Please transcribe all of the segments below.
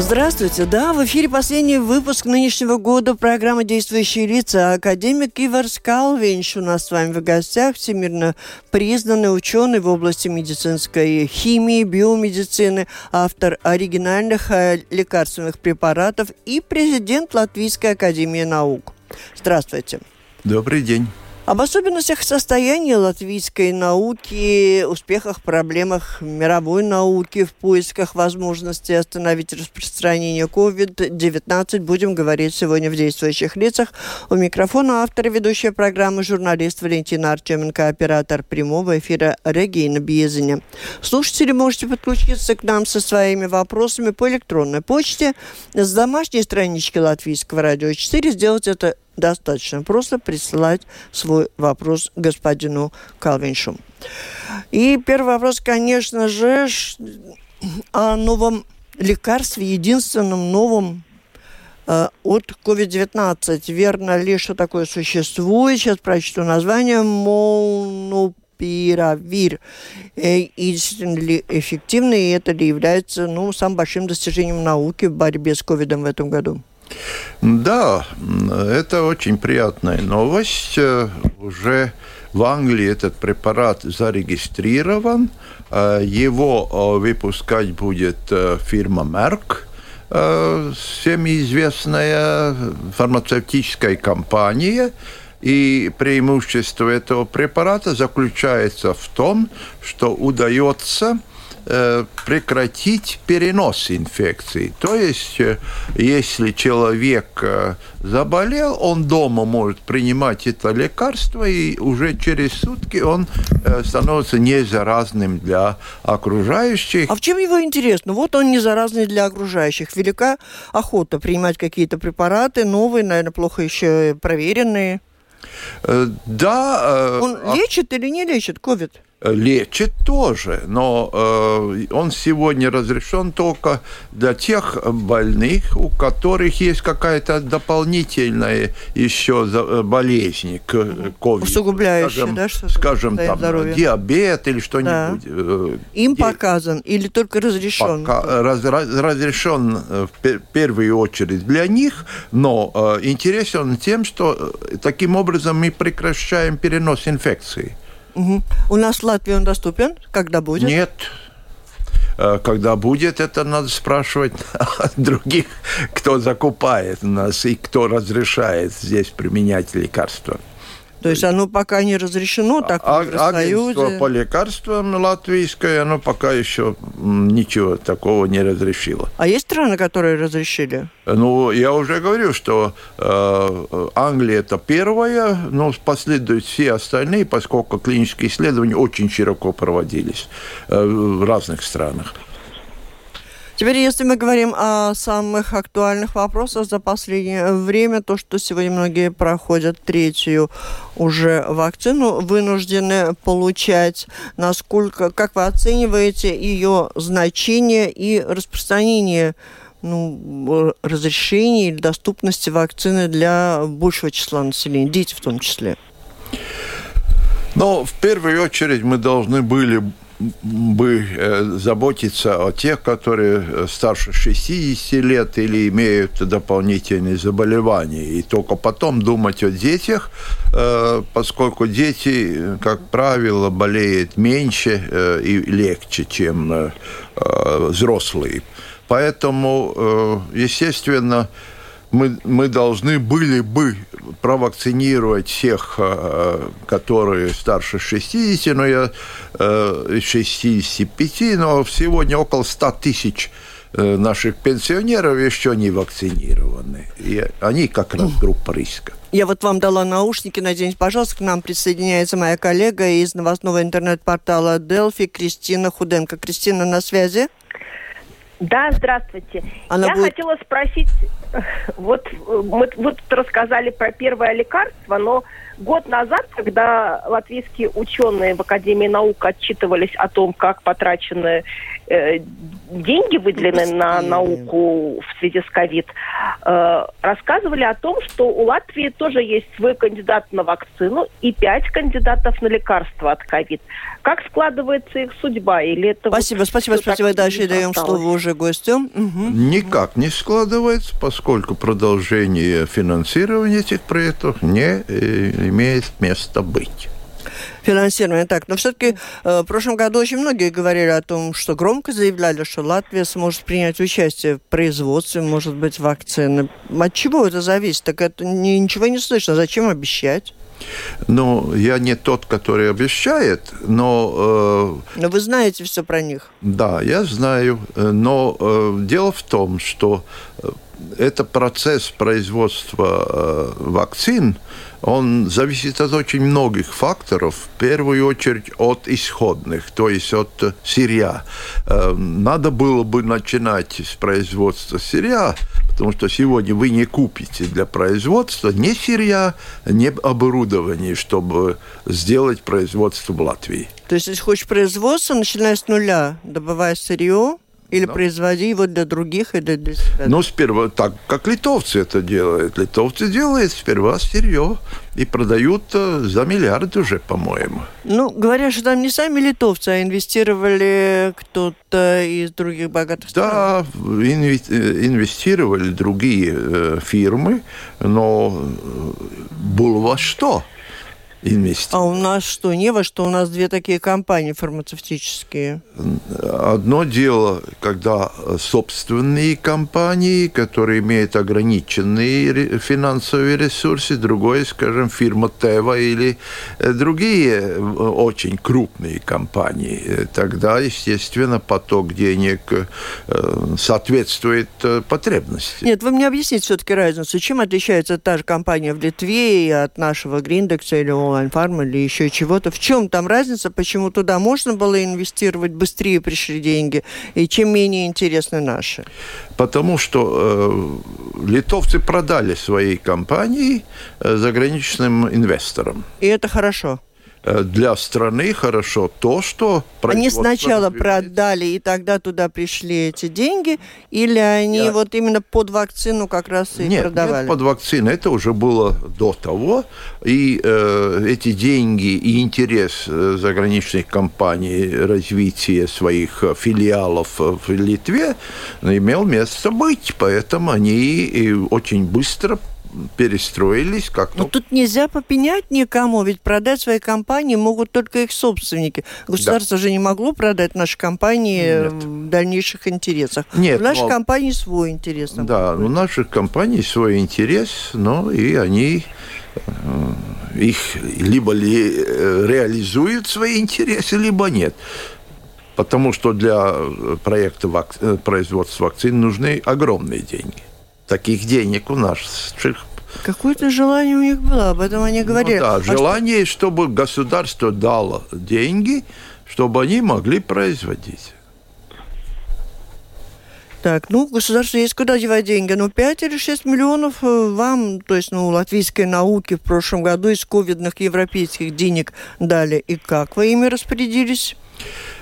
Здравствуйте. Да, в эфире последний выпуск нынешнего года программы «Действующие лица». Академик Иварс Калвинч у нас с вами в гостях, всемирно признанный ученый в области медицинской химии, биомедицины, автор оригинальных э, лекарственных препаратов и президент Латвийской академии наук. Здравствуйте. Добрый день. Об особенностях состояния латвийской науки, успехах, проблемах мировой науки в поисках возможности остановить распространение COVID-19 будем говорить сегодня в «Действующих лицах». У микрофона автор и ведущая программы журналист Валентина Артеменко, оператор прямого эфира Регина Биезиня. Слушатели можете подключиться к нам со своими вопросами по электронной почте с домашней странички Латвийского радио 4. Сделать это достаточно просто присылать свой вопрос господину Калвиншу. И первый вопрос, конечно же, о новом лекарстве, единственном новом э, от COVID-19. Верно ли, что такое существует? Сейчас прочту название. Молнупиравир. Э, и действительно ли эффективно, и это ли является ну, самым большим достижением науки в борьбе с ковидом в этом году? Да, это очень приятная новость. Э, уже в Англии этот препарат зарегистрирован. Э, его э, выпускать будет фирма Merck, всеми известная фармацевтическая компания. И преимущество этого препарата заключается в том, что удается прекратить перенос инфекции. То есть, э, если человек э, заболел, он дома может принимать это лекарство, и уже через сутки он становится не заразным для окружающих. А в чем его интерес? Ну вот он не заразный для окружающих. Велика охота принимать какие-то препараты, новые, наверное, плохо еще проверенные. Да. Он а... лечит или не лечит COVID? Лечит тоже, но э, он сегодня разрешен только для тех больных, у которых есть какая-то дополнительная еще э, болезнь к COVID. Усугубляющая, скажем, да? Что скажем, там, здоровье. диабет или что-нибудь. Да. Э, Им Где... показан или только разрешен? Пока, раз, раз, разрешен в первую очередь для них, но э, интересен тем, что таким образом мы прекращаем перенос инфекции. Угу. У нас в Латвии он доступен? Когда будет? Нет. Э, когда будет, это надо спрашивать других, кто закупает нас и кто разрешает здесь применять лекарства. То есть оно пока не разрешено, так а, в Агентство по лекарствам латвийское, оно пока еще ничего такого не разрешило. А есть страны, которые разрешили? Ну, я уже говорю, что э, Англия это первая, но последуют все остальные, поскольку клинические исследования очень широко проводились э, в разных странах. Теперь, если мы говорим о самых актуальных вопросах за последнее время, то, что сегодня многие проходят третью уже вакцину, вынуждены получать, насколько, как вы оцениваете ее значение и распространение ну, разрешения или доступности вакцины для большего числа населения, дети в том числе? Но в первую очередь мы должны были бы э, заботиться о тех, которые э, старше 60 лет или имеют дополнительные заболевания. И только потом думать о детях, э, поскольку дети, как правило, болеют меньше и легче, чем взрослые. Поэтому, естественно, мы, мы должны были бы провакцинировать всех, э, которые старше 60, но я 65, э, но сегодня около 100 тысяч э, наших пенсионеров еще не вакцинированы. И они как раз группа риска. Я вот вам дала наушники, надеюсь, пожалуйста, к нам присоединяется моя коллега из новостного интернет-портала Delphi Кристина Худенко. Кристина на связи? Да, здравствуйте. Она Я будет... хотела спросить, вот мы вот рассказали про первое лекарство, но год назад, когда латвийские ученые в Академии наук отчитывались о том, как потрачены деньги, выделены на науку в связи с ковид, э, рассказывали о том, что у Латвии тоже есть свой кандидат на вакцину и пять кандидатов на лекарства от ковид. Как складывается их судьба? Или это Спасибо, вот спасибо, спасибо. Дальше даем осталось? слово уже гостю. Мгм. Никак не складывается, поскольку продолжение финансирования этих проектов не э, имеет места быть. Финансирование. Так, но все-таки в прошлом году очень многие говорили о том, что громко заявляли, что Латвия сможет принять участие в производстве, может быть, вакцины. От чего это зависит? Так это ни- ничего не слышно. Зачем обещать? Ну, я не тот, который обещает, но э, Но вы знаете все про них. Да, я знаю, э, но э, дело в том, что э, это процесс производства э, вакцин, он зависит от очень многих факторов, в первую очередь от исходных, то есть от э, сырья. Э, Надо было бы начинать с производства сырья, потому что сегодня вы не купите для производства ни сырья, ни оборудования, чтобы сделать производство в Латвии. То есть, если хочешь производство, начинай с нуля, добывай сырье или Да. производи его для других или для себя. Ну, сперва так, как литовцы это делают. Литовцы делают сперва сырье и продают э, за миллиард уже, по-моему. Ну, говорят, что там не сами литовцы, а инвестировали кто-то из других богатых стран. Да, э, инвестировали другие э, фирмы, но было во что А инвестировать. у нас что, не во что? У нас две такие компании фармацевтические. Одно дело, когда собственные компании, которые имеют ограниченные финансовые ресурсы, другое, скажем, фирма Тева или э, другие э, очень крупные компании. Э, Тогда, естественно, поток денег соответствует потребности. Нет, вы мне объясните все-таки разницу. Чем отличается та же компания в Литве от нашего Гриндекса или онлайн фарма или еще чего-то? В чем там разница? Почему туда можно было инвестировать, быстрее пришли деньги? И чем менее интересны наши? Потому что э, литовцы продали свои компании э, заграничным инвесторам. И это хорошо. Э, Для страны хорошо то, что Они сначала продали, и тогда туда пришли эти деньги, или они Я- вот именно под вакцину как раз и Нет, продавали? нет, под вакцины. Это уже было до того. И э, эти деньги и интерес э, заграничных компаний развития своих э, филиалов в Литве имел место быть. Поэтому они и очень быстро перестроились, как Но только тут нельзя попенять никому, ведь продать свои компании могут только их собственники. Государство же не могло продать наши компании Нет. в дальнейших интересах. Нет, У нашей но- компании свой интерес. Да, у наших компаний свой интерес, но и они э, их либо ли, э, реализуют свои интересы, либо нет. Потому что для э, проекта вак- производства вакцин нужны огромные деньги. Таких денег у наших Какое-то желание у них было, об этом они говорили. Ну да, А что- желание, чтобы государство дало деньги, чтобы они могли производить. Так, ну, государству есть куда девать деньги. Ну, 5 или 6 миллионов э, вам, то есть, ну, латвийской науке в прошлом году из ковидных европейских денег дали. И как вы ими распорядились?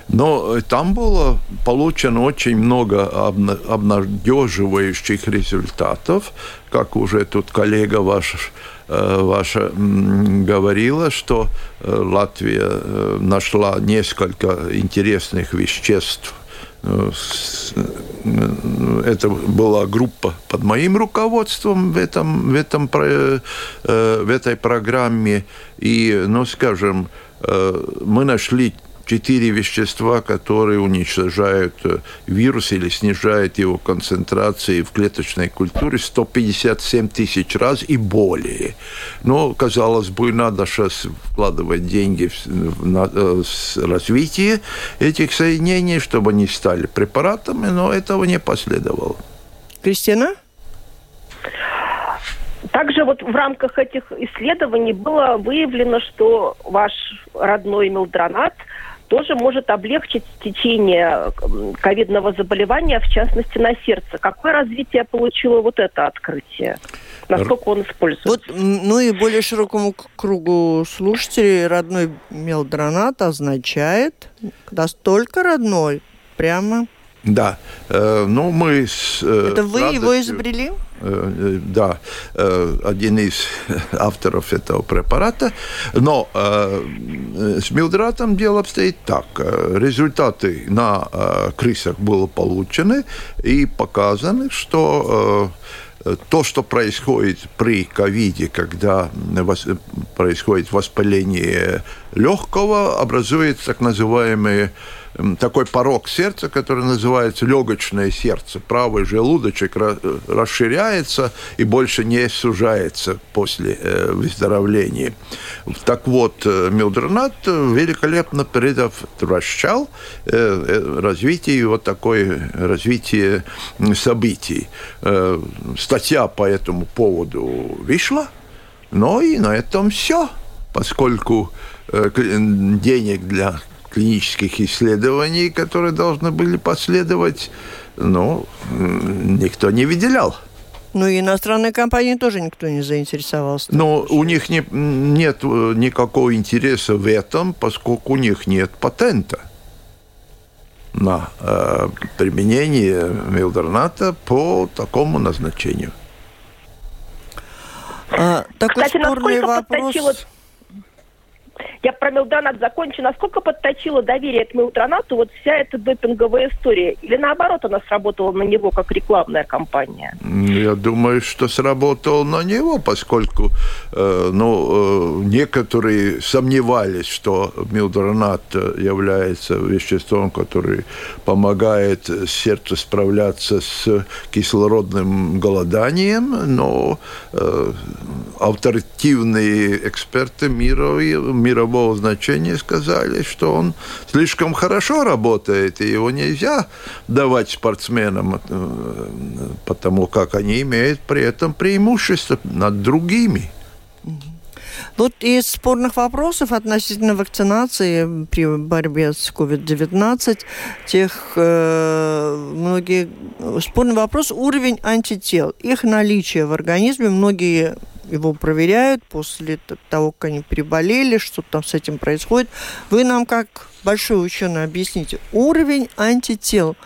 Но э, там было получено очень много обна- обнадеживающих результатов, как уже тут коллега ваш, э, ваша говорила, что Латвия нашла несколько интересных веществ. Э, э, Это была группа под моим руководством в, этом, в, этом, про- э, в этой программе. И, ну, скажем, э, мы нашли четыре вещества, которые уничтожают э, вирус или снижают его концентрации в клеточной культуре 157 тысяч раз и более. Но, казалось бы, надо сейчас вкладывать деньги в, э, развитие этих соединений, чтобы они стали препаратами, но этого не последовало. Кристина? Также вот в рамках этих исследований было выявлено, что ваш родной мелдронат тоже может облегчить течение ковидного заболевания, в частности на сердце. Какое развитие получило вот это открытие? Насколько он используется? Вот, ну и более широкому кругу слушателей родной мелдронат означает настолько родной, прямо да. Э, ну, мы с э, Это вы радостью, его изобрели? Э, да, один из авторов этого препарата. Но с милдратом дело обстоит так. Результаты на крысах были получены и показаны, что то, что происходит при ковиде, когда происходит воспаление легкого, образует так называемые такой порог сердца, который называется легочное сердце. Правый желудочек расширяется и больше не сужается после э, выздоровления. Так вот, э, Милдернат великолепно предотвращал э, развитие вот такое развитие событий. Статья по этому поводу вышла, но и на этом все, поскольку денег для клинических исследований, которые должны были последовать, ну, никто не выделял. Ну, и иностранные компании тоже никто не заинтересовался. Но у них не, нет э, никакого интереса в этом, поскольку у них нет патента на э, применение милдерната по такому назначению. А, такой Кстати, спорный вопрос... Подточило я про Милдронат закончу. Насколько подточила доверие к Милдронату вот вся эта допинговая история? Или наоборот она сработала на него как рекламная кампания? Я думаю, что сработала на него, поскольку э, ну, э, некоторые сомневались, что Милдронат является веществом, которое помогает сердцу справляться с кислородным голоданием, но э, авторитивные эксперты мира, мирового значения сказали, что он слишком хорошо работает, и его нельзя давать спортсменам, э, потому как они имеют при этом преимущество над другими. Вот из спорных вопросов относительно вакцинации при борьбе с COVID-19, тех э, многие спорный вопрос уровень антител, их наличие в организме. Многие его проверяют после того, как они переболели, что там с этим происходит. Вы нам, как большой ученый, объясните, уровень антител,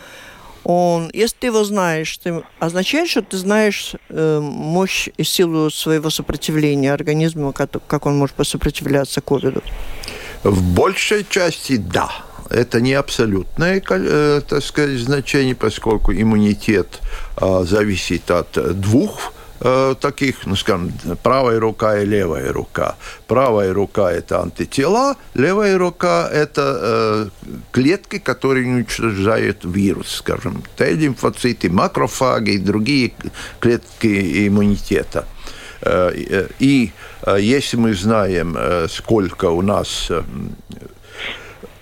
он, если ты его знаешь, ты, означает, что ты знаешь э, мощь и силу своего сопротивления организма, как, как он может посопротивляться ковиду? В большей части да. Это не абсолютное, э, так сказать, значение, поскольку иммунитет э, зависит от двух таких, ну, скажем, правая рука и левая рука. Правая рука – это антитела, левая рука – это э, клетки, которые уничтожают вирус, скажем, Т-лимфоциты, макрофаги и другие клетки иммунитета. Э, э и э, если мы знаем, сколько у нас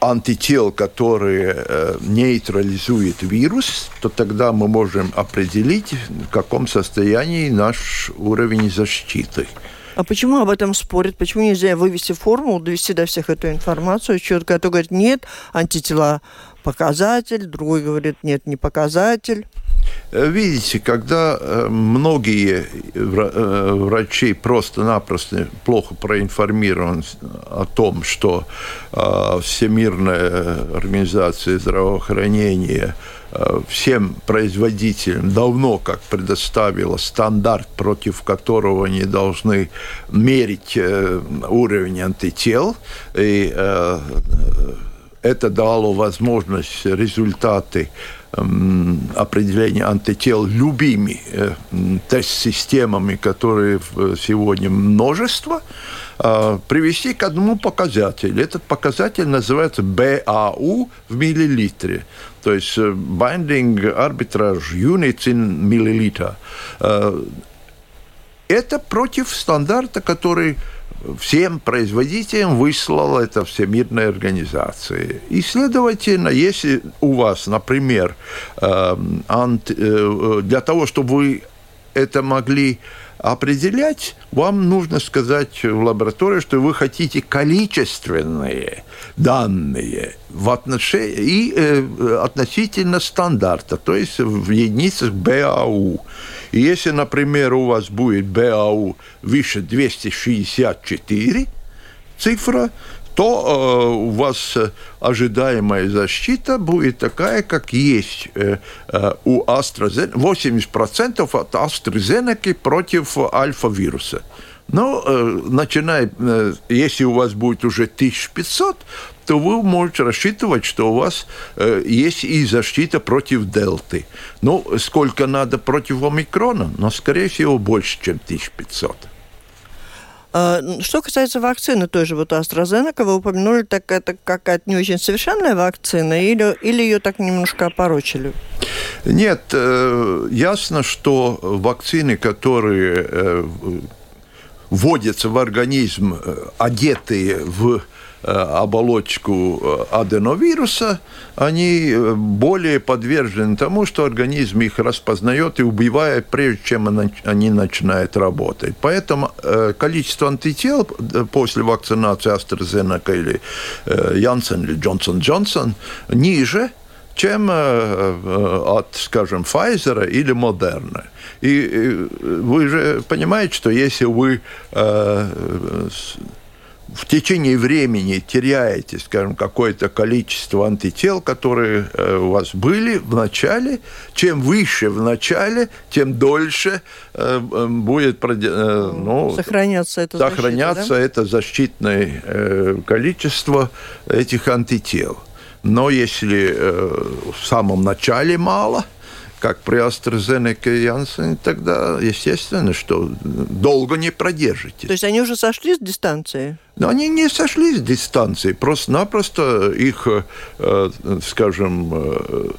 антител, которые э, нейтрализуют вирус, то тогда мы можем определить, в каком состоянии наш уровень защиты. А почему об этом спорят? Почему нельзя вывести формулу, довести до всех эту информацию четко? А то говорит, нет, антитела показатель, другой говорит, нет, не показатель. Э, видите, когда э, многие э, врачи просто-напросто плохо проинформированы о том, что Всемирная организация здравоохранения всем производителям давно как предоставила стандарт, против которого они должны мерить уровень антител, и это дало возможность результаты определения антител любыми э, тест-системами, которые сегодня множество, а, привести к одному показателю. Этот показатель называется БАУ в миллилитре. То есть э, Binding Arbitrage Units in Milliliter. Это против стандарта, который всем производителям выслала эта всемирная организация. И, следовательно, если у вас, например, эм, э, для того, чтобы вы это могли определять, вам нужно сказать в лаборатории, что вы хотите количественные данные в отношении, и э, относительно стандарта, то есть в единицах БАУ. И если, например, у вас будет БАУ выше 264 цифра, то э, у вас ожидаемая защита будет такая, как есть э, э, у AstraZeneca, 80% от AstraZeneca против альфа-вируса. Но э, начиная, э, если у вас будет уже 1500, то вы можете рассчитывать, что у вас э, есть и защита против дельты. Ну, сколько надо против омикрона? Но, скорее всего, больше, чем 1500. А, что касается вакцины той же вот AstraZeneca, вы упомянули, так это какая-то не очень совершенная вакцина или, или ее так немножко опорочили? Нет, э, ясно, что вакцины, которые э, вводятся в организм, э, одетые в оболочку э, аденовируса, они э, более подвержены тому, что организм их распознает и убивает, прежде чем они начинают работать. Поэтому количество антител после вакцинации AstraZeneca или Janssen или Johnson Johnson ниже, чем от, скажем, Pfizer или Moderna. И вы же понимаете, что если вы в течение времени теряете, скажем, какое-то количество антител, которые э, у вас были в начале, чем выше в начале, тем дольше э, э, будет ну, сохраняться это сохраняться защита, да? это защитное количество этих антител. Но если в самом начале мало – как при AstraZeneca и Janssen, тогда естественно, что долго не продержите. То есть они уже сошли с дистанции? Но они не сошли с дистанции, просто-напросто их, э, скажем, э,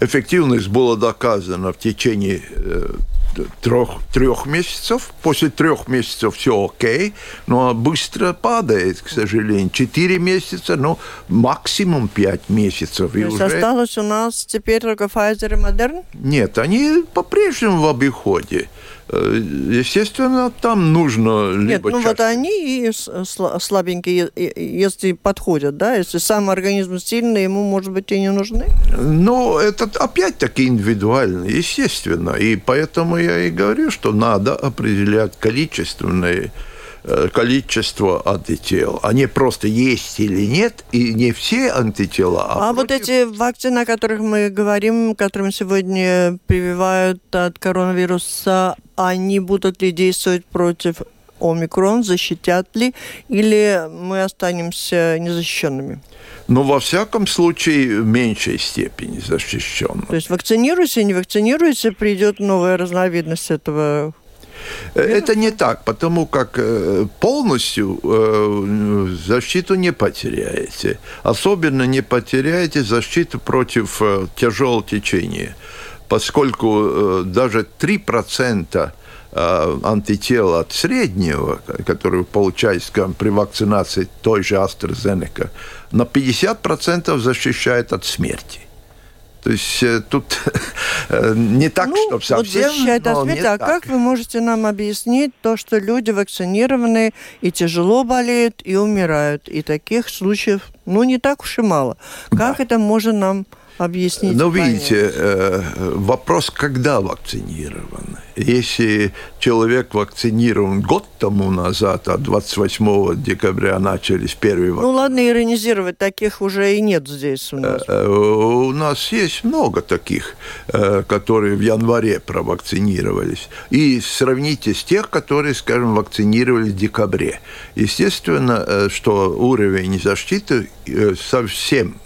эффективность была доказана в течение э, трех, трех месяцев. После трех месяцев все окей, но быстро падает, к сожалению. Четыре месяца, ну, максимум пять месяцев. То и уже... осталось у нас теперь только Pfizer и Moderna? Нет, они по-прежнему в обиходе. Э, естественно, там нужно либо Нет, ну часть... вот они и слабенькие, если подходят, да? Если сам организм сильный, ему, может быть, и не нужны? Ну, это опять-таки индивидуально, естественно. И поэтому я и говорю, что надо определять количественные э, количество антител. Они просто есть или нет, и не все антитела. А, а против... вот эти вакцины, о которых мы говорим, которым сегодня прививают от коронавируса, они будут ли действовать против омикрон, защитят ли, или мы останемся незащищенными? Но во всяком случае в меньшей степени защищен. То есть вакцинируйся, не вакцинируйся, придет новая разновидность этого э, это не так, потому как э, полностью э, защиту не потеряете. Особенно не потеряете защиту против тяжелого течения поскольку э, даже 3% э, антител от среднего, который получается скажем, при вакцинации той же AstraZeneca, на 50% защищает от смерти. То есть э, тут не так, ну, чтобы совсем, вот защищает от смерти. А так. как вы можете нам объяснить то, что люди вакцинированы и тяжело болеют, и умирают? И таких случаев, ну, не так уж и мало. Как да. это можно нам объяснить? Ну, видите, э, вопрос, когда вакцинированы. Если человек вакцинирован год тому назад, а 28 декабря начались первые вакцины. Ну ладно, иронизировать, таких уже и нет здесь у нас. Э, у нас есть много таких, э, которые в январе провакцинировались. И сравните с тех, которые, скажем, вакцинировались в декабре. Естественно, э, что уровень защиты совсем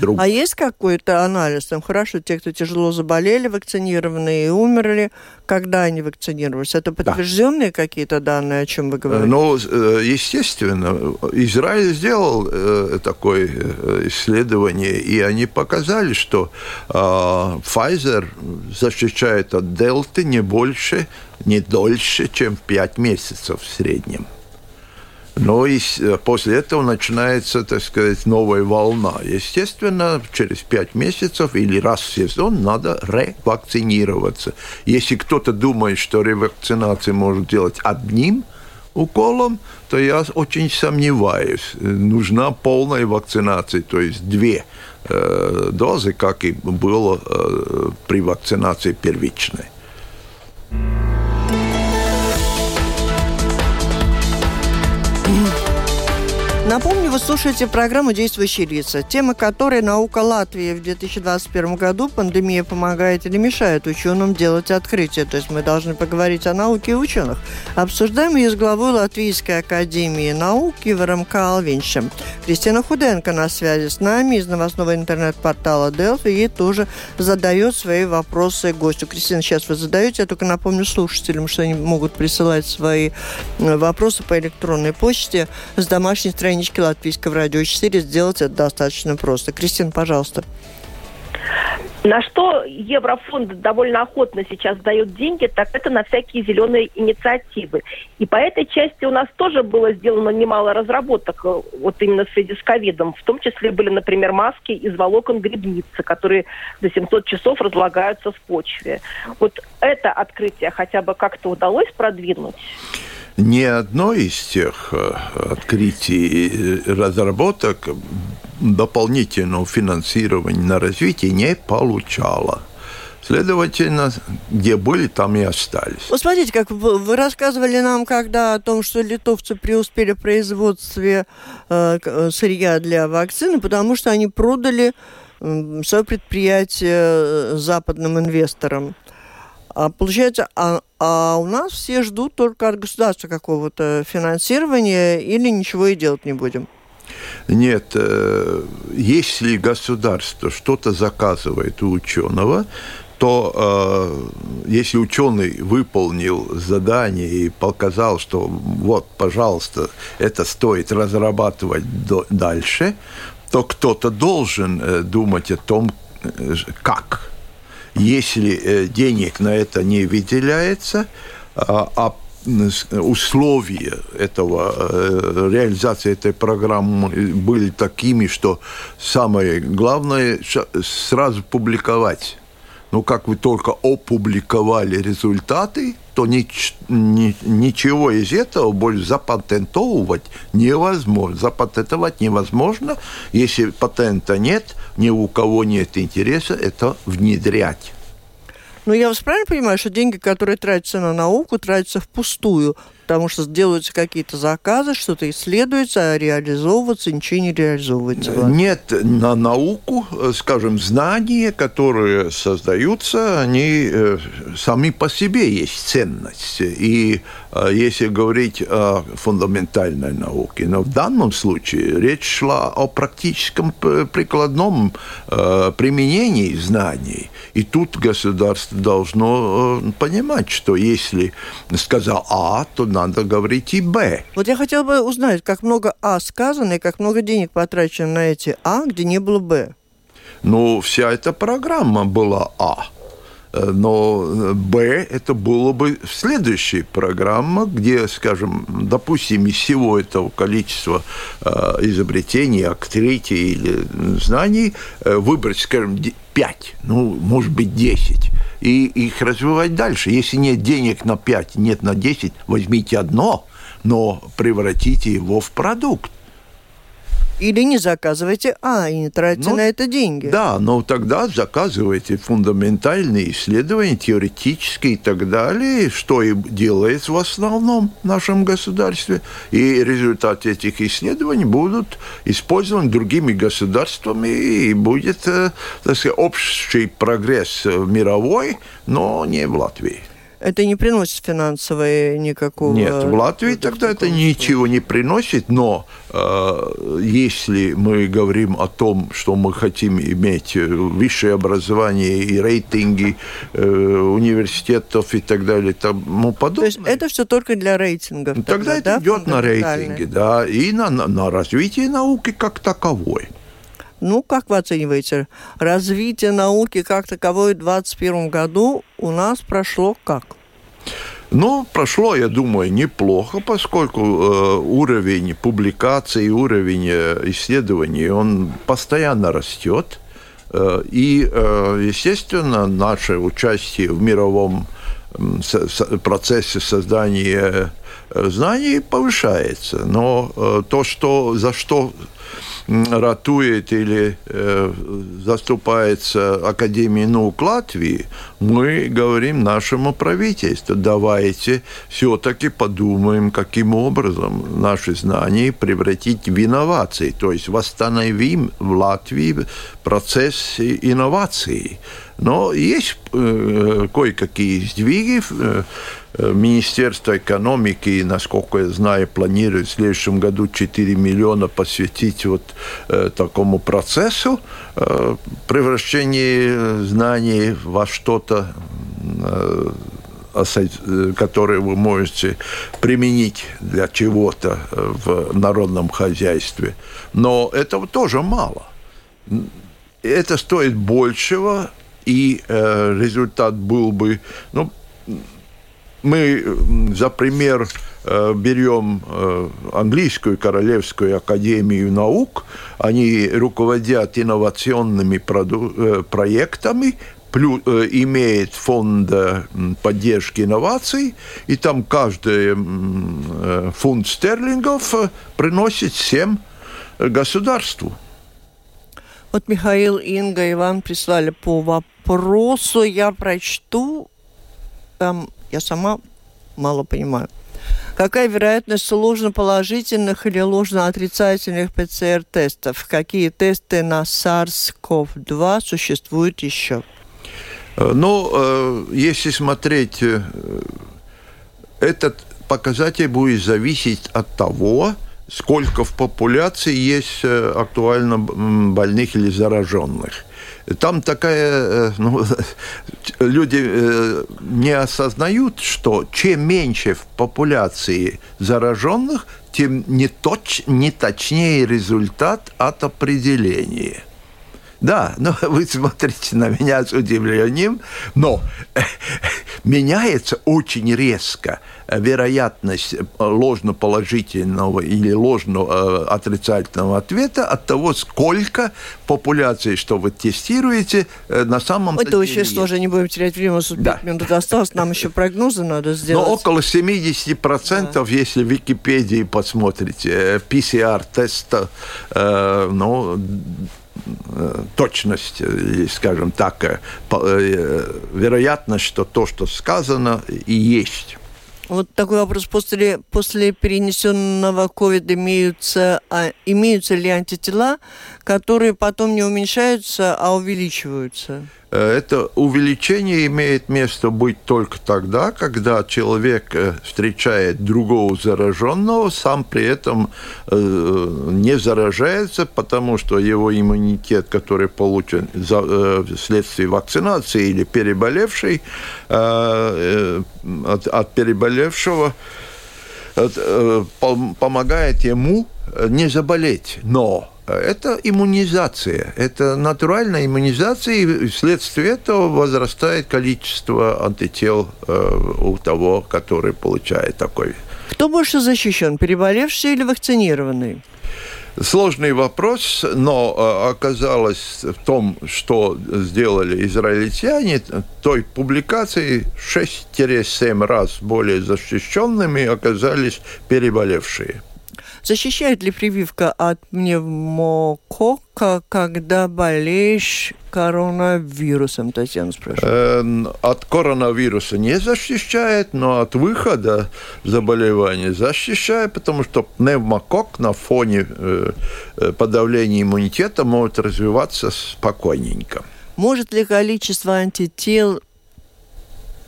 другой. А есть какой-то анализ? Там хорошо, те, кто тяжело заболели, вакцинированные и умерли, когда они вакцинировались? Это подтвержденные да. какие-то данные, о чем вы говорите? Ну, э, естественно. Израиль сделал э, такое э, исследование, и они показали, что Pfizer защищает от дельты не больше, не дольше, чем 5 месяцев в среднем. Но и после этого начинается, так сказать, новая волна. Естественно, через пять месяцев или раз в сезон надо ревакцинироваться. Если кто-то думает, что ревакцинация может делать одним уколом, то я очень сомневаюсь. Нужна полная вакцинация, то есть две э, дозы, как и было э, при вакцинации первичной. Напомню, вы слушаете программу «Действующие лица», тема которой «Наука Латвии» в 2021 году «Пандемия помогает или мешает ученым делать открытия». То есть мы должны поговорить о науке и ученых. Обсуждаем ее с главой Латвийской академии наук Иваром Калвинчем. Кристина Худенко на связи с нами из новостного интернет-портала Delphi. Ей тоже задает свои вопросы гостю. Кристина, сейчас вы задаете. Я только напомню слушателям, что они могут присылать свои э, вопросы по электронной почте с домашней страницы страничке Латвийского радио 4 сделать это достаточно просто. Кристина, пожалуйста. На что Еврофонд довольно охотно сейчас дает деньги, так это на всякие зеленые инициативы. И по этой части у нас тоже было сделано немало разработок, э, вот именно в связи с ковидом. В том числе были, например, маски из волокон грибницы, которые до 700 часов разлагаются в почве. Вот это открытие хотя бы как-то удалось продвинуть? Ни одно из тех э, открытий и разработок дополнительного финансирования на развитие не получало. Следовательно, где были, там и остались. Вот смотрите, как вы рассказывали нам, когда о том, что литовцы преуспели в производстве э, э сырья для вакцины, потому что они продали э, свое предприятие э, западным инвесторам. А, получается, а, а у нас все ждут только от государства какого-то финансирования или ничего и делать не будем? Нет, э, если государство что-то заказывает у ученого, то э, если ученый выполнил задание и показал, что вот, пожалуйста, это стоит разрабатывать до, дальше, то кто-то должен э, думать о том, э, как если э, денег на это не выделяется, а, а условия этого, э, реализации этой программы были такими, что самое главное сразу публиковать. Но как вы только опубликовали результаты, то нич, ни, ничего из этого больше запатентовывать невозможно. Запатентовать невозможно, если патента нет, ни у кого нет интереса это внедрять. Ну, я вас правильно понимаю, что деньги, которые тратятся на науку, тратятся впустую? Потому что делаются какие-то заказы, что-то исследуется, а реализовываться ничего не реализовывается. Нет, на науку, скажем, знания, которые создаются, они э, сами по себе есть ценность. И э, если говорить о фундаментальной науке, но в данном случае речь шла о практическом прикладном э, применении знаний. И тут государство должно понимать, что если сказал А, то надо говорить и Б. Вот я хотела бы узнать, как много А сказано и как много денег потрачено на эти А, где не было Б. Ну, вся эта программа была А. Э, но Б это было бы следующая программа, где, скажем, допустим, из всего этого количества э, изобретений, открытий или знаний э, выбрать, скажем, 5, ну, может быть, 10 и их развивать дальше. Если нет денег на 5, нет на 10, возьмите одно, но превратите его в продукт. Или не заказывайте А и не тратьте ну, на это деньги. Да, но тогда заказывайте фундаментальные исследования, теоретические и так далее, что и делается в основном в нашем государстве. И результаты этих исследований будут использованы другими государствами, и будет, э, так сказать, общий прогресс мировой, но не в Латвии это не приносит финансовой никакого... Нет, в Латвии тогда это ничего не приносит, но э, если мы говорим о том, что мы хотим иметь э, высшее образование и рейтинги э, университетов и так далее, тому подобное... То есть это все только для рейтингов? Тогда, тогда это да, идет на рейтинги, да, и на, на, на развитие науки как таковой. Ну, как вы оцениваете? Развитие науки как таковой в 2021 году у нас прошло как? Ну, прошло, я думаю, неплохо, поскольку э, уровень публикаций, уровень э, исследований, он постоянно растет. Э, и, э, естественно, наше участие в мировом процессе создания э, знаний повышается. Но э, то, что, за что ратует или э, заступается Академия наук Латвии, мы говорим нашему правительству, давайте все-таки подумаем, каким образом наши знания превратить в инновации, то есть восстановим в Латвии процесс инноваций. Но есть э, кое-какие сдвиги. Э, Министерство экономики, насколько я знаю, планирует в следующем году 4 миллиона посвятить вот э, такому процессу э, превращения знаний во что-то э, которые вы можете применить для чего-то в народном хозяйстве. Но этого тоже мало. Это стоит большего, и э, результат был бы, ну, мы за пример э, берем э, английскую королевскую академию наук, они руководят инновационными э, проектами, плюс, имеет фонд поддержки инноваций, и там каждый фунт стерлингов приносит всем государству. Вот Михаил, Инга, Иван прислали по вопросу. Я прочту. Там я сама мало понимаю. Какая вероятность ложноположительных или ложноотрицательных ПЦР-тестов? Какие тесты на SARS-CoV-2 существуют еще? Э, ну, э, если смотреть, э, этот показатель будет зависеть от того, сколько в популяции есть актуально больных или зараженных. Там такая, э, ну, люди э, не осознают, что чем меньше в популяции зараженных, тем не, точ, не точнее результат от определения. Да, но вы смотрите на меня с удивлением, но меняется очень резко вероятность ложноположительного или ложно-отрицательного ответа от того, сколько популяции, что вы тестируете, э, на самом деле. Это еще тоже не будем терять время, у нас да. минут осталось, нам еще прогнозы надо сделать. Но около 70%, да. если в Википедии посмотрите, PCR-теста, э, ну, Э, точность, э, скажем так, э, вероятность, что то, что сказано, и есть. Вот такой вопрос. После, после перенесенного COVID имеются, а, имеются ли антитела, которые потом не уменьшаются, а увеличиваются? Э, это увеличение имеет место быть только тогда, когда человек э, встречает другого зараженного, сам при этом э, не заражается, потому что его иммунитет, который получен вследствие вакцинации или переболевший, от, от переболевшего, помогает ему не заболеть. Но это иммунизация. Это натуральная иммунизация, и вследствие этого возрастает количество антител э, у того, который получает такой. Кто больше защищен, переболевший или вакцинированный? Сложный вопрос, но э, оказалось в том, что сделали израильтяне, той публикации 6-7 раз более защищенными оказались переболевшие. Защищает ли прививка от пневмокока, когда болеешь коронавирусом, Татьяна спрашивает? Эм, от коронавируса не защищает, но от выхода заболевания защищает, потому что пневмокок на фоне э, э, подавления иммунитета может развиваться спокойненько. Может ли количество антител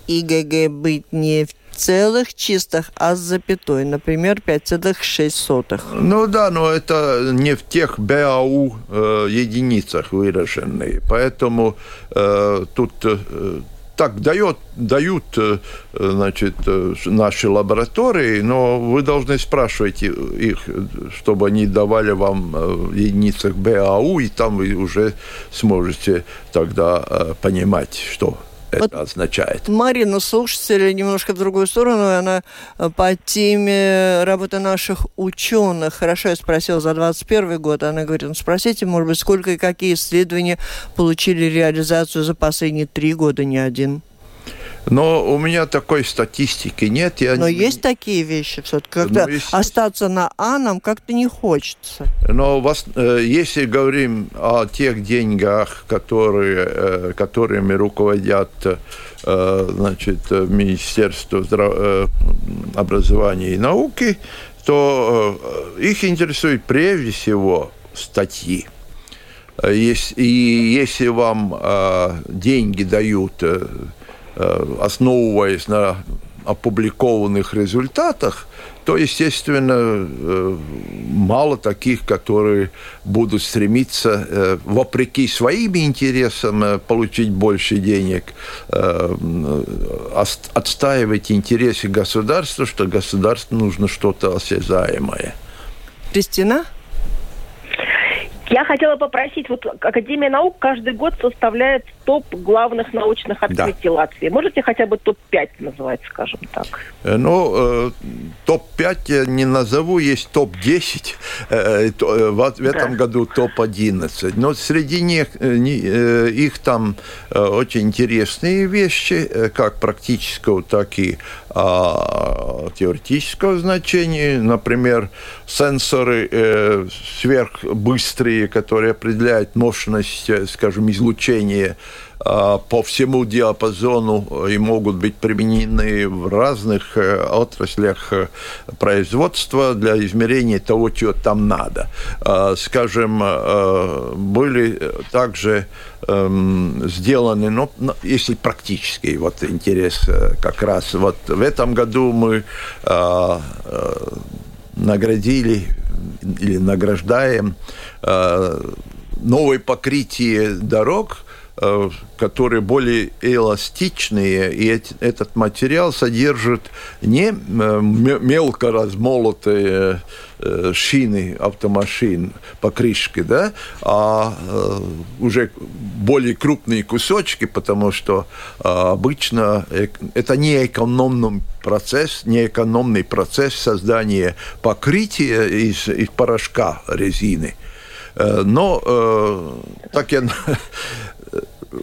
ИГГ быть не в целых чистых, а с запятой, например, 5,6. Ну да, но это не в тех БАУ э, единицах выраженные, поэтому э, тут э, так дает, дают э, значит, э, наши лаборатории, но вы должны спрашивать их, чтобы они давали вам э, в единицах БАУ, и там вы уже сможете тогда понимать, что это вот означает. Марина, слушатель, немножко в другую сторону, она э, по теме работы наших ученых. Хорошо, я спросила за 21 год. Она говорит, ну спросите, может быть, сколько и какие исследования получили реализацию за последние три года, не один. Но у меня такой статистики нет. Я Но не... есть такие вещи все-таки, когда ну, есть... остаться на А нам как-то не хочется. Но вас, э, если говорим о тех деньгах, которые, э, которыми руководят э, значит, Министерство здраво... образования и науки, то их интересует прежде всего статьи. Если, и если вам деньги дают основываясь на опубликованных результатах, то, естественно, э, мало таких, которые будут стремиться, э, вопреки своим интересам, получить больше денег, отстаивать интересы государства, что государству нужно что-то осязаемое. Кристина? Я хотела попросить, вот Академия наук каждый год составляет топ главных научных открытий да. Латвии. Можете хотя бы топ-5 назвать, скажем так? Э, ну, э, топ-5 я не назову, есть топ-10. Э, в этом да. году топ-11. Но среди них их там очень интересные вещи, как практического, так и а, теоретического значения. Например, сенсоры сверхбыстрые, которые определяют мощность, скажем, излучения по всему диапазону и могут быть применены в разных э, отраслях э, производства для измерения того, чего там надо. А, скажем, э, были также эм, сделаны, ну, если практический вот интерес как раз. Вот в этом году мы а, наградили или награждаем новое покрытие дорог – Э, которые более эластичные, и этот материал содержит не э, мелко размолотые э, шины автомашин, покрышки, да, а уже более крупные кусочки, потому что обычно это не экономный процесс, не экономный процесс создания покрытия из, из порошка резины. Но так я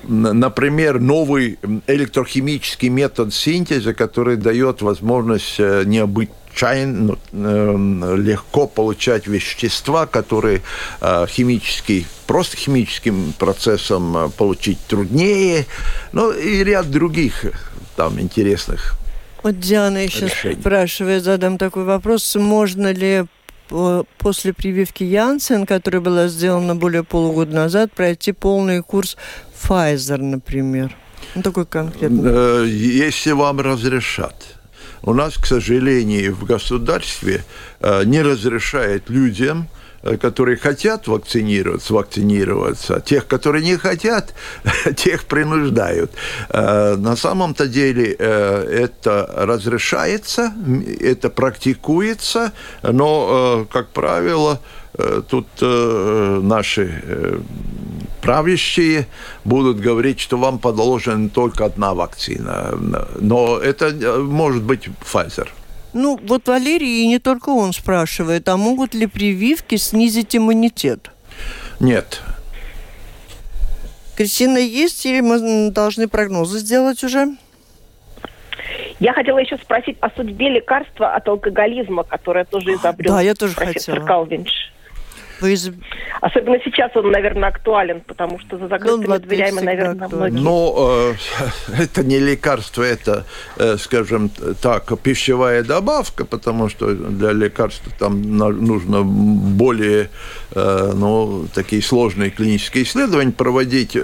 например, новый электрохимический метод синтеза, который дает возможность э, необычайно ну, легко получать вещества, которые э, химический, просто химическим процессом э, получить труднее, ну и ряд других там интересных вот Диана еще решений. спрашивает, задам такой вопрос, можно ли после прививки Янсен, которая была сделана более полугода назад, пройти полный курс Pfizer, например? Ну, такой конкретный. Э, если вам разрешат. У нас, к сожалению, в государстве э, не разрешает людям Э, которые хотят вакцинироваться, вакцинироваться, тех, которые не хотят, тех принуждают. На самом-то деле это разрешается, это практикуется, но, как правило, тут наши правящие будут говорить, что вам подложена только одна вакцина. Но это может быть Pfizer. Ну, вот Валерий, и не только он спрашивает, а могут ли прививки снизить иммунитет? Нет. Кристина, есть или мы должны прогнозы сделать уже? Я хотела еще спросить о судьбе лекарства от алкоголизма, которое тоже изобрел да, я тоже профессор хотела. Калвинш. Вы из... Особенно сейчас он, наверное, актуален, потому что за закрытыми ну, дверями, наверное, многие... Ну, э, это не лекарство, это, э, скажем так, пищевая добавка, потому что для лекарства там нужно более, э, ну, такие сложные клинические исследования проводить.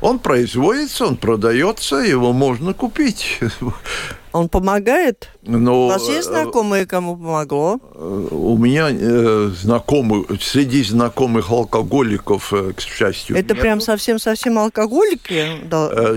Он производится, он продается, его можно купить. Он помогает? Но, У вас есть э, знакомые, кому помогло? э, У меня э, знакомых, среди знакомых алкоголиков, э, к счастью, Это нету. прям совсем-совсем алкоголики? Да. Э,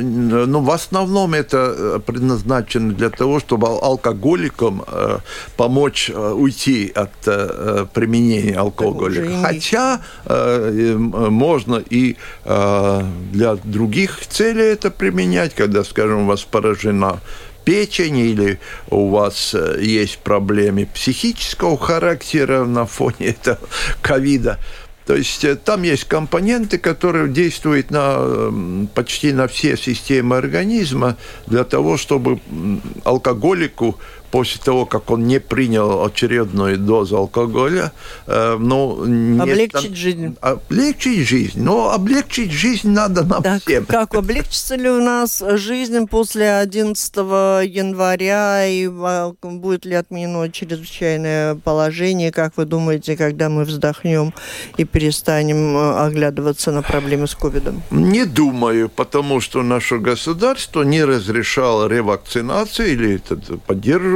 Ну, в основном это предназначено для того, чтобы ал- алкоголикам э, помочь э, уйти от э, применения алкоголя. уже Хотя э, можно и э, для других целей это применять, когда, скажем, у вас поражена печень или у вас э, есть проблемы психического характера на фоне этого ковида. То есть э, там есть компоненты, которые действуют на, м, почти на все системы организма для того, чтобы алкоголику после того, как он не принял очередную дозу алкоголя, э, ну, не Облегчить стан- жизнь. Облегчить жизнь. Но облегчить жизнь надо нам Так, всем. как облегчится ли у нас жизнь после 11 января и а, будет ли отменено чрезвычайное положение? Как вы думаете, когда мы вздохнем и перестанем э, оглядываться на проблемы с ковидом? Не думаю, потому что наше государство не разрешало ревакцинацию или этот,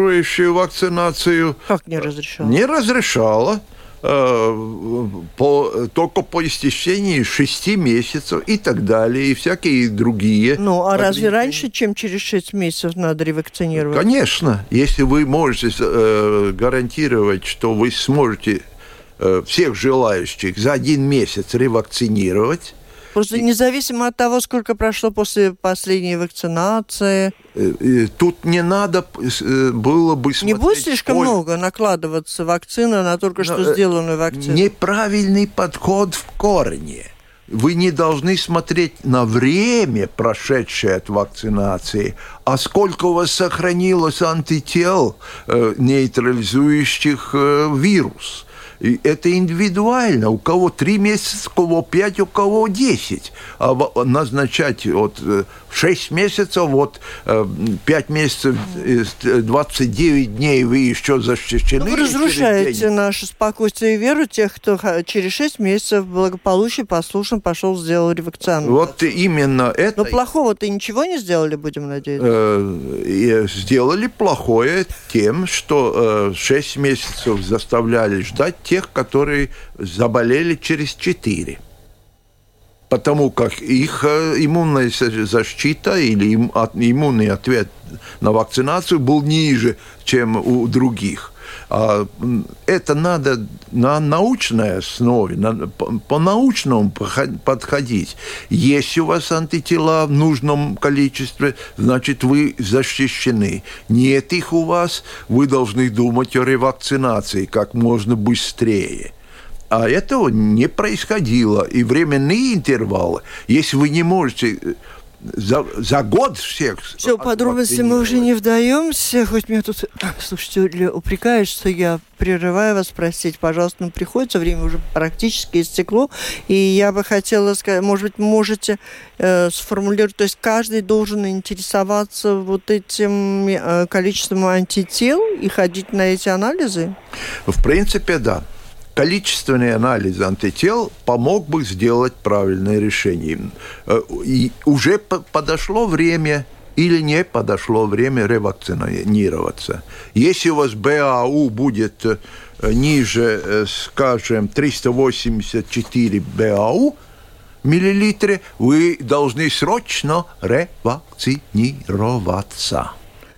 поддерживающую вакцинацию. Как не разрешено? Не разрешало. э, по, только по истечении шести месяцев и так далее, и всякие другие. Ну, а разве раньше, чем через 6 месяцев надо ревакцинировать? Конечно, если вы можете э, гарантировать, что вы сможете э, всех желающих за один месяц ревакцинировать, Просто независимо от того, сколько прошло после последней вакцинации, э, тут не надо э, было бы не смотреть... будет слишком сколько- много накладываться вакцина на только что Ну, э, сделанную вакцину? Неправильный подход в корне. Вы не должны смотреть на время, прошедшее от вакцинации, а сколько у вас сохранилось антител, нейтрализующих вирус. И это индивидуально. У кого три месяца, у кого пять, у кого десять. А назначать вот э, 6 месяцев, вот э, 5 месяцев, э, 29 дней вы еще защищены. Ну, вы разрушаете наше спокойствие и веру тех, кто через 6 месяцев благополучно, послушно пошел, сделал ревакцинацию. Вот именно это Но плохого-то ничего не сделали, будем надеяться. э, сделали плохое тем, что 6 месяцев заставляли ждать тех, которые заболели через 4. Потому как их э, иммунная защита или иммунный ответ на вакцинацию был ниже, чем у других. А, это надо на научной основе, на- по, по научному похо- подходить. Если у вас антитела в нужном количестве, значит вы защищены. Нет их у вас, вы должны думать о ревакцинации как можно быстрее. А этого не происходило. И временные интервалы, если вы не можете э, за, за год всех... Все, подробности мы уже не вдаемся, хоть меня тут слушатели упрекают, что я прерываю вас, простите, пожалуйста, но приходится, время уже практически истекло, и я бы хотела сказать, может быть, можете э, сформулировать, то есть каждый должен интересоваться вот этим э, количеством антител и ходить на эти анализы? В принципе, да. Количественный анализ антител помог бы сделать правильное решение. Э, И уже по- подошло время или не подошло время ревакцинироваться. Если у вас БАУ будет э, ниже, э, скажем, 384 БАУ, миллилитры, вы должны срочно ревакцинироваться.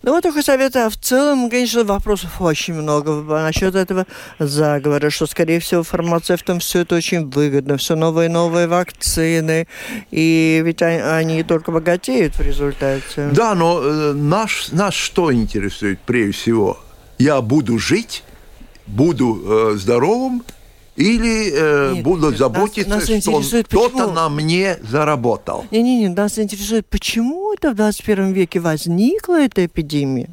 Ну, вот только советы, а в целом, конечно, вопросов очень много насчет этого заговора, что, скорее всего, фармацевтам все это очень выгодно, все новые и новые вакцины, и ведь они, они только богатеют в результате. Да, но э, наш, нас что интересует прежде всего? Я буду жить, буду э, здоровым или э, Нет, буду нет, заботиться, нас- нас что кто-то на мне заработал. Не-не-не, нас интересует, почему это в 21 веке возникла эта эпидемия?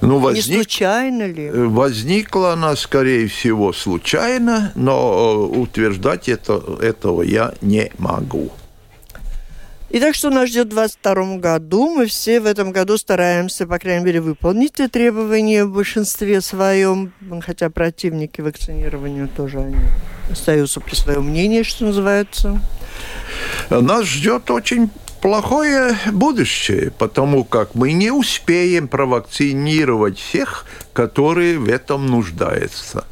Ну, Не возник, случайно ли? э, возникла она, скорее всего, случайно, но э, утверждать это, этого я не могу. Итак, что нас ждет в 2022 году? Мы все в этом году стараемся, по крайней мере, выполнить те требования в большинстве своем, хотя противники вакцинирования тоже они остаются при своем мнении, что называется. нас ждет очень плохое будущее, потому как мы не успеем провакцинировать всех, которые в этом нуждаются.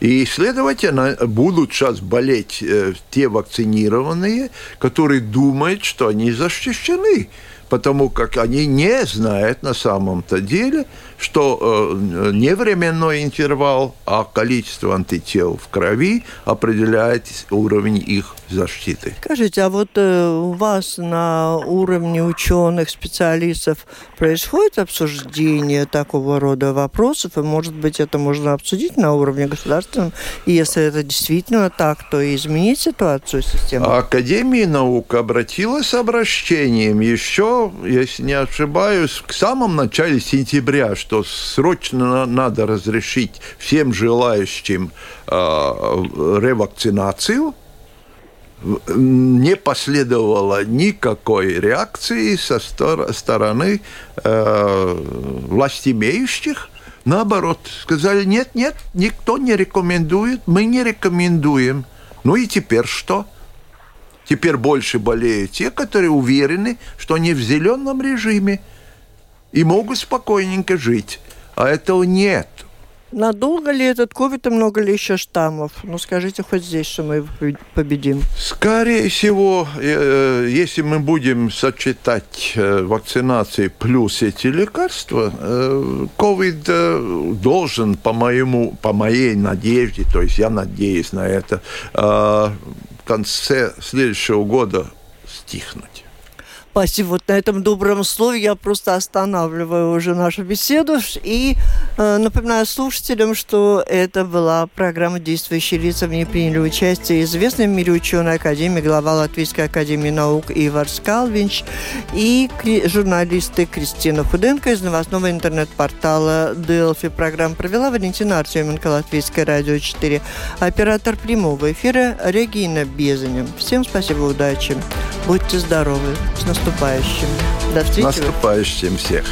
И, следовательно, будут сейчас болеть э, те вакцинированные, которые думают, что они защищены потому как они не знают на самом-то деле, что э, не временной интервал, а количество антител в крови определяет уровень их защиты. Скажите, а вот э, у вас на уровне ученых, специалистов происходит обсуждение такого рода вопросов, и, может быть, это можно обсудить на уровне государственном, и если это действительно так, то изменить ситуацию системы? Академия наук обратилась с обращением еще, если не ошибаюсь, к самому начале сентября, что срочно надо разрешить всем желающим э, ревакцинацию, не последовало никакой реакции со стороны э, властимеющих. Наоборот, сказали, нет, нет, никто не рекомендует, мы не рекомендуем. Ну и теперь что? Теперь больше болеют те, которые уверены, что они в зеленом режиме и могут спокойненько жить. А этого нет. Надолго ли этот ковид и много ли еще штаммов? Ну, скажите хоть здесь, что мы победим. Скорее всего, э, если мы будем сочетать э, вакцинации плюс эти лекарства, э, ковид должен, по, моему, по моей надежде, то есть я надеюсь на это, в конце следующего года стихнуть. Спасибо. Вот на этом добром слове я просто останавливаю уже нашу беседу и э, напоминаю слушателям, что это была программа «Действующие лица». В ней приняли участие известный в мире ученый академик, глава Латвийской академии наук Ивар Скалвинч и журналисты Кристина Худенко из новостного интернет-портала Делфи. Программу провела Валентина Артеменко, Латвийское радио 4. Оператор прямого эфира Регина Безаня. Всем спасибо, удачи. Будьте здоровы. С наступающим. До встречи. Наступающим всех.